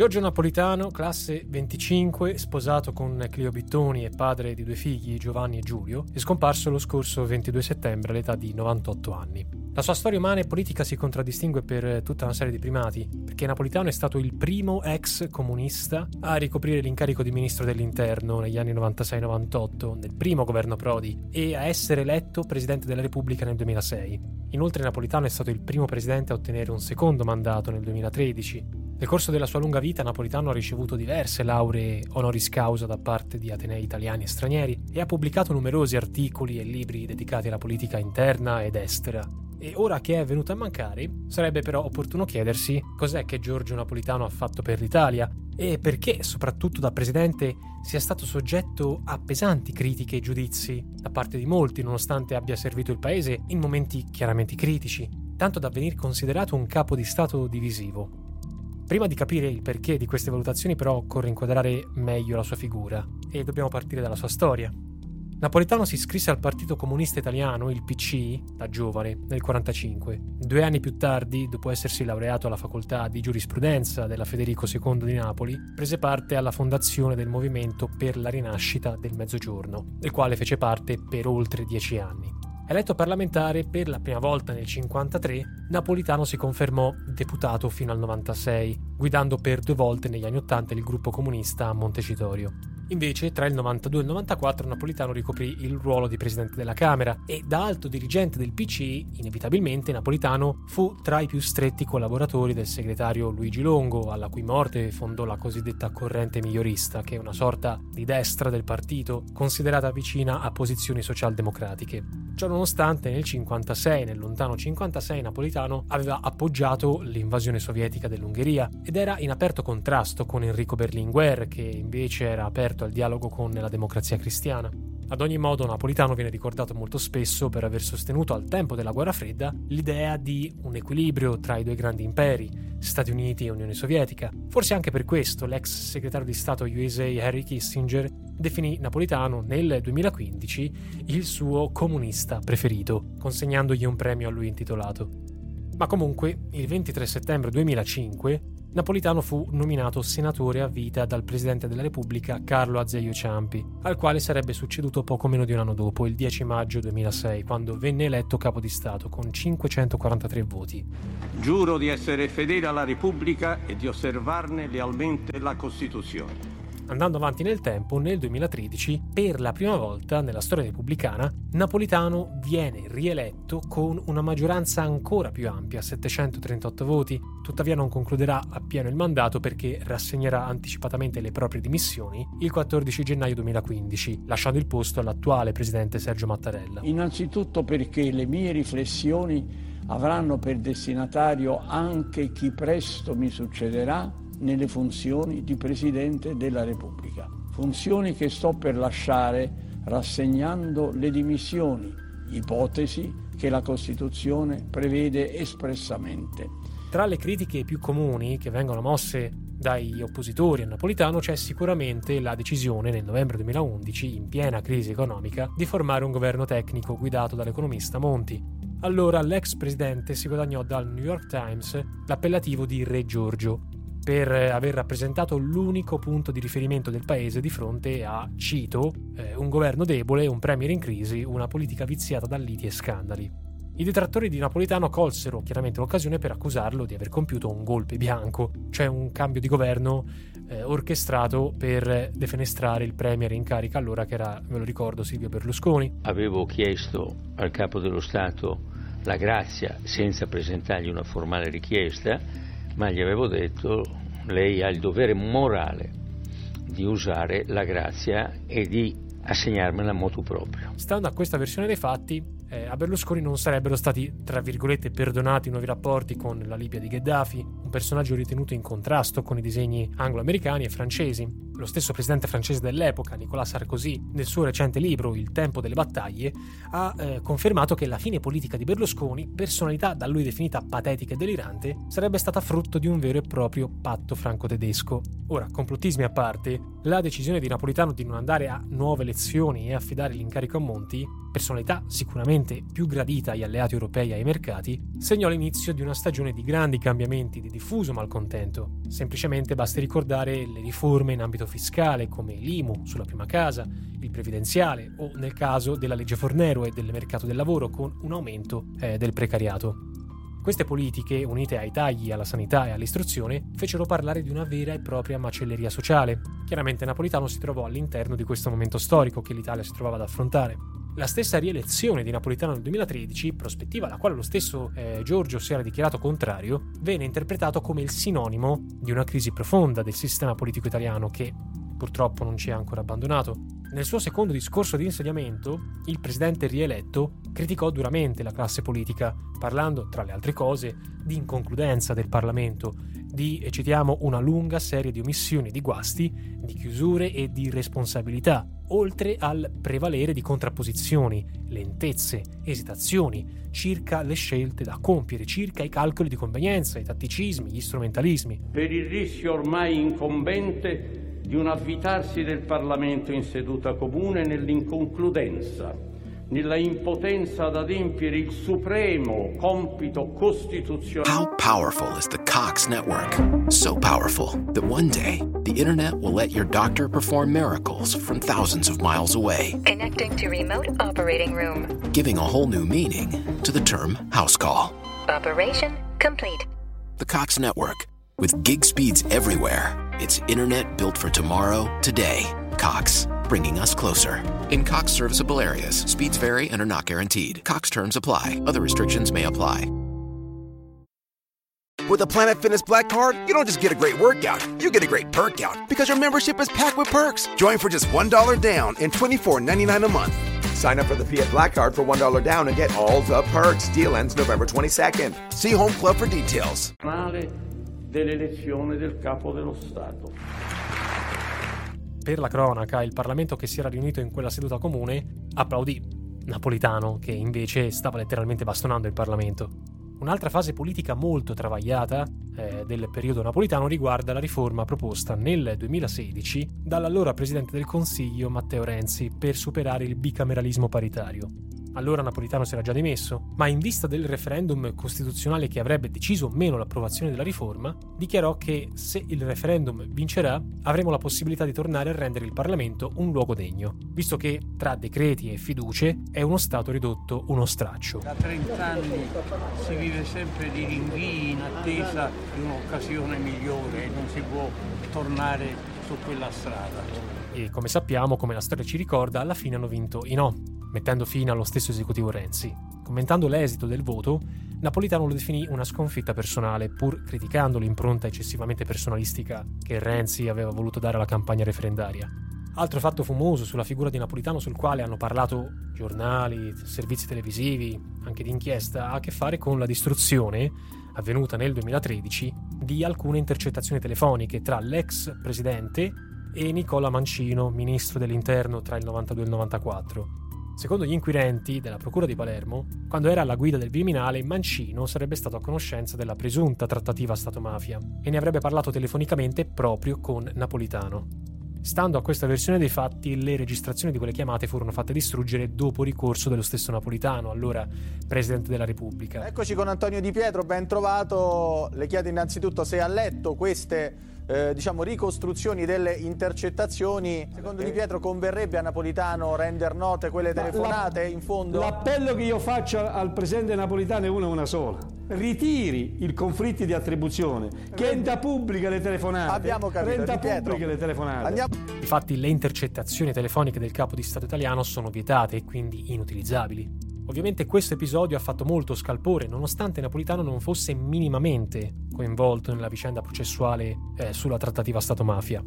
Giorgio Napolitano, classe 25, sposato con Clio Bittoni e padre di due figli, Giovanni e Giulio, è scomparso lo scorso 22 settembre all'età di 98 anni. La sua storia umana e politica si contraddistingue per tutta una serie di primati, perché Napolitano è stato il primo ex comunista a ricoprire l'incarico di ministro dell'interno negli anni 96-98, nel primo governo Prodi, e a essere eletto presidente della Repubblica nel 2006. Inoltre Napolitano è stato il primo presidente a ottenere un secondo mandato nel 2013 nel corso della sua lunga vita Napolitano ha ricevuto diverse lauree honoris causa da parte di atenei italiani e stranieri e ha pubblicato numerosi articoli e libri dedicati alla politica interna ed estera. E ora che è venuto a mancare, sarebbe però opportuno chiedersi cos'è che Giorgio Napolitano ha fatto per l'Italia e perché, soprattutto da presidente, sia stato soggetto a pesanti critiche e giudizi da parte di molti, nonostante abbia servito il paese in momenti chiaramente critici, tanto da venir considerato un capo di Stato divisivo. Prima di capire il perché di queste valutazioni però occorre inquadrare meglio la sua figura e dobbiamo partire dalla sua storia. Napolitano si iscrisse al Partito Comunista Italiano, il PC, da giovane, nel 1945. Due anni più tardi, dopo essersi laureato alla facoltà di giurisprudenza della Federico II di Napoli, prese parte alla fondazione del Movimento per la Rinascita del Mezzogiorno, del quale fece parte per oltre dieci anni. Eletto parlamentare per la prima volta nel 1953, Napolitano si confermò deputato fino al 96, guidando per due volte negli anni 80 il gruppo comunista a Montecitorio. Invece, tra il 92 e il 94 Napolitano ricoprì il ruolo di presidente della Camera e da alto dirigente del PC, inevitabilmente Napolitano fu tra i più stretti collaboratori del segretario Luigi Longo, alla cui morte fondò la cosiddetta corrente migliorista, che è una sorta di destra del partito, considerata vicina a posizioni socialdemocratiche. Ciò nonostante, nel 56, nel lontano 56, Napolitano aveva appoggiato l'invasione sovietica dell'Ungheria ed era in aperto contrasto con Enrico Berlinguer, che invece era aperto al dialogo con la democrazia cristiana. Ad ogni modo, Napolitano viene ricordato molto spesso per aver sostenuto al tempo della guerra fredda l'idea di un equilibrio tra i due grandi imperi, Stati Uniti e Unione Sovietica. Forse anche per questo l'ex segretario di Stato USA Harry Kissinger definì Napolitano nel 2015 il suo comunista preferito, consegnandogli un premio a lui intitolato. Ma comunque, il 23 settembre 2005, Napolitano fu nominato senatore a vita dal Presidente della Repubblica Carlo Azeglio Ciampi, al quale sarebbe succeduto poco meno di un anno dopo, il 10 maggio 2006, quando venne eletto capo di Stato con 543 voti. Giuro di essere fedele alla Repubblica e di osservarne lealmente la Costituzione. Andando avanti nel tempo, nel 2013, per la prima volta nella storia repubblicana, Napolitano viene rieletto con una maggioranza ancora più ampia, 738 voti. Tuttavia non concluderà appieno il mandato perché rassegnerà anticipatamente le proprie dimissioni il 14 gennaio 2015, lasciando il posto all'attuale presidente Sergio Mattarella. Innanzitutto perché le mie riflessioni avranno per destinatario anche chi presto mi succederà nelle funzioni di Presidente della Repubblica, funzioni che sto per lasciare rassegnando le dimissioni, ipotesi che la Costituzione prevede espressamente. Tra le critiche più comuni che vengono mosse dai oppositori a Napolitano c'è sicuramente la decisione nel novembre 2011, in piena crisi economica, di formare un governo tecnico guidato dall'economista Monti. Allora l'ex presidente si guadagnò dal New York Times l'appellativo di Re Giorgio, per aver rappresentato l'unico punto di riferimento del paese di fronte a, cito, eh, un governo debole, un premier in crisi, una politica viziata da liti e scandali. I detrattori di Napolitano colsero chiaramente l'occasione per accusarlo di aver compiuto un golpe bianco, cioè un cambio di governo eh, orchestrato per defenestrare il premier in carica allora che era, ve lo ricordo, Silvio Berlusconi. Avevo chiesto al capo dello Stato la grazia senza presentargli una formale richiesta, ma gli avevo detto lei ha il dovere morale di usare la grazia e di assegnarmela a motu proprio. Stando a questa versione dei fatti, eh, a Berlusconi non sarebbero stati, tra virgolette, perdonati i nuovi rapporti con la Libia di Gheddafi, un personaggio ritenuto in contrasto con i disegni anglo-americani e francesi. Lo stesso presidente francese dell'epoca, Nicolas Sarkozy, nel suo recente libro Il tempo delle battaglie, ha eh, confermato che la fine politica di Berlusconi, personalità da lui definita patetica e delirante, sarebbe stata frutto di un vero e proprio patto franco-tedesco. Ora, complottismi a parte, la decisione di Napolitano di non andare a nuove elezioni e affidare l'incarico a Monti, personalità sicuramente più gradita agli alleati europei e ai mercati, segnò l'inizio di una stagione di grandi cambiamenti di diffuso malcontento. Semplicemente basti ricordare le riforme in ambito fiscale come l'IMU sulla prima casa, il previdenziale o nel caso della legge Fornero e del mercato del lavoro con un aumento eh, del precariato. Queste politiche, unite ai tagli alla sanità e all'istruzione, fecero parlare di una vera e propria macelleria sociale. Chiaramente Napolitano si trovò all'interno di questo momento storico che l'Italia si trovava ad affrontare. La stessa rielezione di Napolitano nel 2013, prospettiva alla quale lo stesso eh, Giorgio si era dichiarato contrario, venne interpretato come il sinonimo di una crisi profonda del sistema politico italiano che purtroppo non ci ha ancora abbandonato. Nel suo secondo discorso di insediamento, il presidente rieletto criticò duramente la classe politica, parlando, tra le altre cose, di inconcludenza del Parlamento, di, e citiamo, una lunga serie di omissioni di guasti, di chiusure e di responsabilità, oltre al prevalere di contrapposizioni, lentezze, esitazioni circa le scelte da compiere, circa i calcoli di convenienza, i tatticismi, gli strumentalismi. Per il rischio ormai incombente di un avvitarsi del Parlamento in seduta comune nell'inconcludenza, nella impotenza ad adempiere il supremo compito costituzionale. How powerful is the Cox network? So powerful that one day the internet will let your doctor perform miracles from thousands of miles away, Connecting to remote operating room. giving a whole new meaning to the term house call. Operation complete. The Cox network, with gig speeds everywhere, it's internet built for tomorrow, today. Cox, bringing us closer. In Cox serviceable areas, speeds vary and are not guaranteed. Cox terms apply, other restrictions may apply. With a Planet Fitness Black Card, you don't just get a great workout, you get a great perk out because your membership is packed with perks. Join for just $1 down and $24.99 a month. Sign up for the Fiat Black Card for $1 down and get all the perks. Deal ends November 22nd. See Home Club for details. Dell'elezione del capo dello Stato. Per la cronaca, il Parlamento che si era riunito in quella seduta comune applaudì Napolitano, che invece stava letteralmente bastonando il Parlamento. Un'altra fase politica molto travagliata eh, del periodo napolitano riguarda la riforma proposta nel 2016 dall'allora Presidente del Consiglio Matteo Renzi per superare il bicameralismo paritario. Allora Napolitano si era già dimesso, ma in vista del referendum costituzionale che avrebbe deciso o meno l'approvazione della riforma, dichiarò che se il referendum vincerà avremo la possibilità di tornare a rendere il Parlamento un luogo degno, visto che tra decreti e fiducie è uno Stato ridotto uno straccio. Da 30 anni si vive sempre di rinvii in attesa di un'occasione migliore e non si può tornare su quella strada. E come sappiamo, come la storia ci ricorda, alla fine hanno vinto i no, mettendo fine allo stesso esecutivo Renzi. Commentando l'esito del voto, Napolitano lo definì una sconfitta personale, pur criticando l'impronta eccessivamente personalistica che Renzi aveva voluto dare alla campagna referendaria. Altro fatto fumoso sulla figura di Napolitano sul quale hanno parlato giornali, servizi televisivi, anche di inchiesta, ha a che fare con la distruzione, avvenuta nel 2013, di alcune intercettazioni telefoniche tra l'ex presidente e Nicola Mancino, ministro dell'interno tra il 92 e il 94. Secondo gli inquirenti della Procura di Palermo, quando era alla guida del Viminale, Mancino sarebbe stato a conoscenza della presunta trattativa Stato-mafia e ne avrebbe parlato telefonicamente proprio con Napolitano. Stando a questa versione dei fatti, le registrazioni di quelle chiamate furono fatte distruggere dopo ricorso dello stesso Napolitano, allora Presidente della Repubblica. Eccoci con Antonio Di Pietro, ben trovato. Le chiedo innanzitutto se ha letto queste eh, diciamo, ricostruzioni delle intercettazioni. Secondo Di Pietro converrebbe a Napolitano rendere note quelle telefonate in fondo? L'appello che io faccio al presidente Napolitano è una e una sola. Ritiri i conflitti di attribuzione, che renda pubbliche le telefonate. Abbiamo capito, renda Di Pietro. pubbliche le telefonate. Andiamo... Infatti le intercettazioni telefoniche del capo di Stato italiano sono vietate e quindi inutilizzabili. Ovviamente questo episodio ha fatto molto scalpore, nonostante Napolitano non fosse minimamente coinvolto nella vicenda processuale eh, sulla trattativa Stato-mafia.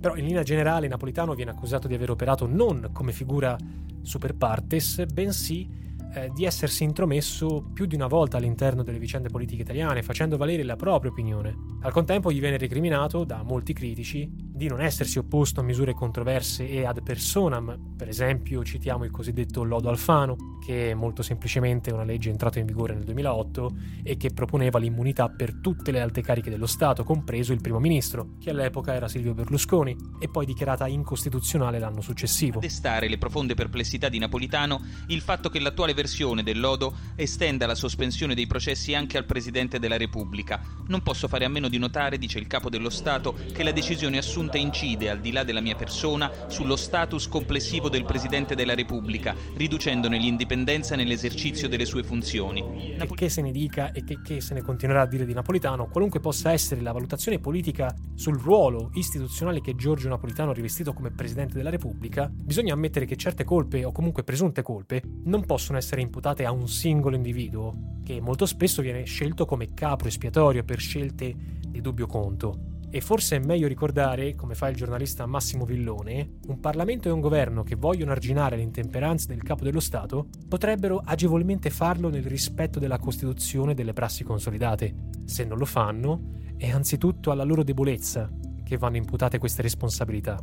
Però in linea generale Napolitano viene accusato di aver operato non come figura super partes, bensì eh, di essersi intromesso più di una volta all'interno delle vicende politiche italiane, facendo valere la propria opinione. Al contempo gli viene recriminato da molti critici di non essersi opposto a misure controverse e ad personam, per esempio citiamo il cosiddetto Lodo Alfano, che è molto semplicemente una legge entrata in vigore nel 2008 e che proponeva l'immunità per tutte le alte cariche dello Stato, compreso il primo ministro, che all'epoca era Silvio Berlusconi, e poi dichiarata incostituzionale l'anno successivo. Destare le profonde perplessità di Napolitano il fatto che l'attuale versione del lodo estenda la sospensione dei processi anche al Presidente della Repubblica. Non posso fare a meno di notare, dice il Capo dello Stato, che la decisione assunta incide, al di là della mia persona, sullo status complessivo del Presidente della Repubblica, riducendone l'indipendenza nell'esercizio delle sue funzioni. E che se ne dica e che, che se ne continuerà a dire di Napolitano, qualunque possa essere la valutazione politica sul ruolo istituzionale che Giorgio Napolitano ha rivestito come Presidente della Repubblica, bisogna ammettere che certe colpe, o comunque presunte colpe, non possono essere imputate a un singolo individuo, che molto spesso viene scelto come capro espiatorio per scelte di dubbio conto. E forse è meglio ricordare, come fa il giornalista Massimo Villone, un Parlamento e un governo che vogliono arginare le intemperanze del capo dello Stato potrebbero agevolmente farlo nel rispetto della Costituzione e delle prassi consolidate. Se non lo fanno, è anzitutto alla loro debolezza che vanno imputate queste responsabilità.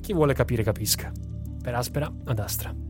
Chi vuole capire capisca. Per Aspera ad Astra.